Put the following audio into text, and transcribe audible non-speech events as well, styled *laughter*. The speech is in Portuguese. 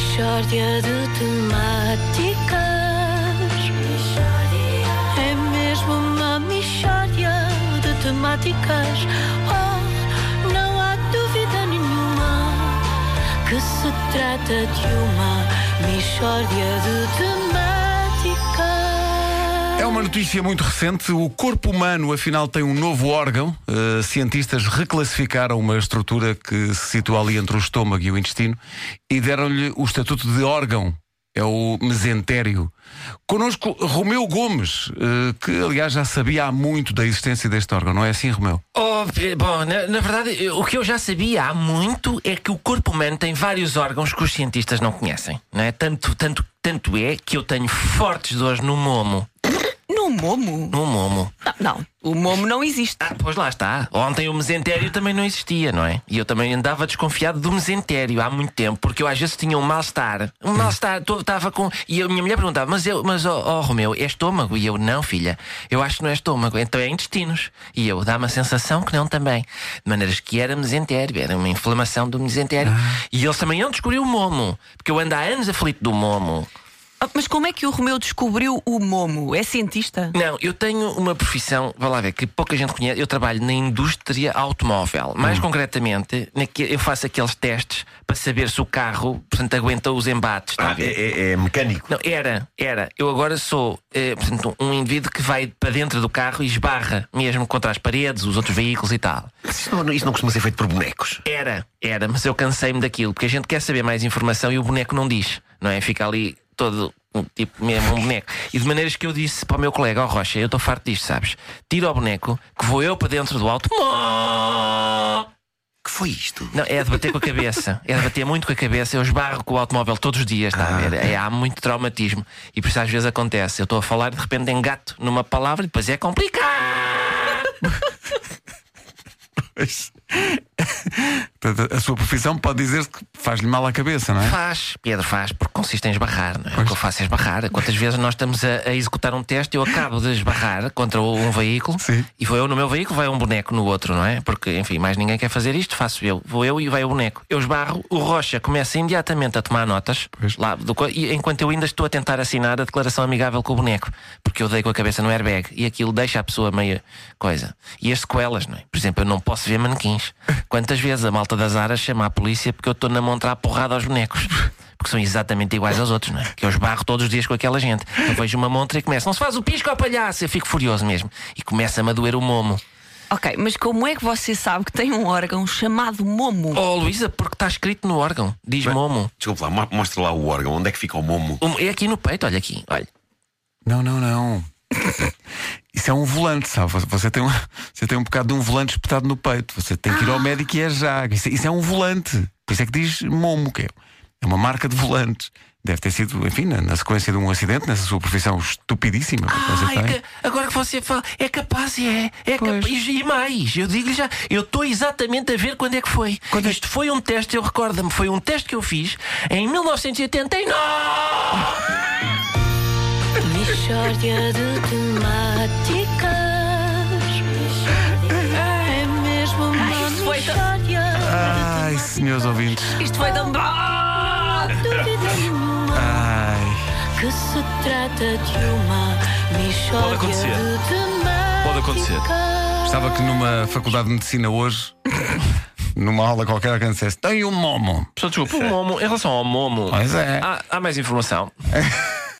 Mishória de temáticas. É mesmo uma mishória de temáticas. Oh, não há dúvida nenhuma que se trata de uma mishória de temáticas. É uma notícia muito recente. O corpo humano, afinal, tem um novo órgão. Uh, cientistas reclassificaram uma estrutura que se situa ali entre o estômago e o intestino e deram-lhe o estatuto de órgão. É o mesentério. Connosco, Romeu Gomes, uh, que aliás já sabia há muito da existência deste órgão, não é assim, Romeu? Oh, bom, na, na, verdade, o que eu já sabia há muito é que o corpo humano tem vários órgãos que os cientistas não conhecem. Não é? tanto, tanto, tanto é que eu tenho fortes dores no momo. No momo? No momo. Não, não, o momo não existe. Ah, pois lá está. Ontem o mesentério também não existia, não é? E eu também andava desconfiado do mesentério há muito tempo, porque eu às vezes tinha um mal-estar. Um mal-estar, estava com. E a minha mulher perguntava, mas eu, mas oh, oh Romeu, é estômago? E eu, não, filha, eu acho que não é estômago, então é intestinos. E eu, dá uma sensação que não também. De maneiras que era mesentério, era uma inflamação do mesentério. Ah. E eles também iam descobrir o momo, porque eu ando há anos aflito do momo. Ah, mas como é que o Romeu descobriu o Momo? É cientista? Não, eu tenho uma profissão, vá lá ver, que pouca gente conhece. Eu trabalho na indústria automóvel. Mais hum. concretamente, eu faço aqueles testes para saber se o carro, portanto, aguenta os embates. Ah, é, é, é, mecânico? Não, era, era. Eu agora sou, é, portanto, um indivíduo que vai para dentro do carro e esbarra mesmo contra as paredes, os outros veículos e tal. Isso não, isso não costuma ser feito por bonecos? Era, era, mas eu cansei-me daquilo, porque a gente quer saber mais informação e o boneco não diz, não é? Fica ali todo tipo mesmo um boneco. E de maneiras que eu disse para o meu colega, ó oh, Rocha, eu estou farto disto, sabes? Tira o boneco, que vou eu para dentro do alto. Que foi isto? Não, é de bater com a cabeça. É de bater muito com a cabeça. Eu esbarro com o automóvel todos os dias, está ah. a ver? É, há muito traumatismo. E por isso às vezes acontece. Eu estou a falar e de repente engato numa palavra e depois é complicado. *laughs* a sua profissão pode dizer que faz-lhe mal à cabeça, não é? Faz, Pedro, faz, porque consiste em esbarrar, não é? Pois. O que eu faço é esbarrar. Quantas vezes nós estamos a, a executar um teste e eu acabo de esbarrar contra um veículo Sim. e vou eu no meu veículo, vai um boneco no outro, não é? Porque, enfim, mais ninguém quer fazer isto, faço eu. Vou eu e vai o boneco. Eu esbarro, o Rocha começa imediatamente a tomar notas, lá, do, enquanto eu ainda estou a tentar assinar a declaração amigável com o boneco, porque eu dei com a cabeça no airbag e aquilo deixa a pessoa meio coisa. E as sequelas, não é? Por exemplo, eu não posso ver manequins. Quantas vezes a malta das aras chama a polícia porque eu estou na montra a porrada aos bonecos. Porque são exatamente iguais aos outros, não é? Que eu esbarro todos os dias com aquela gente. Eu vejo uma montra e começa, não se faz o pisco ao palhaço. Eu fico furioso mesmo. E começa-me a doer o momo. Ok, mas como é que você sabe que tem um órgão chamado momo? Oh, Luísa, porque está escrito no órgão. Diz mas, momo. Desculpa lá, mostra lá o órgão. Onde é que fica o momo? É aqui no peito, olha aqui, olha. Não, não, não. Isso é um volante, sabe? Você tem um, *laughs* você tem um bocado de um volante espetado no peito. Você tem que ir ao ah. médico e é já. Isso, isso, é um volante. Por isso é que diz Momo, que é, é uma marca de volantes. Deve ter sido, enfim, na, na, sequência de um acidente, nessa sua profissão estupidíssima. Ah, é que, agora que você fala, é capaz é. é capaz, e mais, eu digo-lhe já, eu estou exatamente a ver quando é que foi. Quando é Isto foi um teste, eu recordo-me, foi um teste que eu fiz em 1989! Mixórdia de temáticas. É mesmo uma Isto foi Ai, senhores ouvintes. Isto foi tão bom! Ai. Que se trata de uma mixórdia Pode acontecer. de Pode acontecer. Estava que numa faculdade de medicina hoje. *laughs* numa aula qualquer que dissesse tem um momo. Desculpa, o momo, em relação ao momo, Pois é. há, há mais informação. *laughs*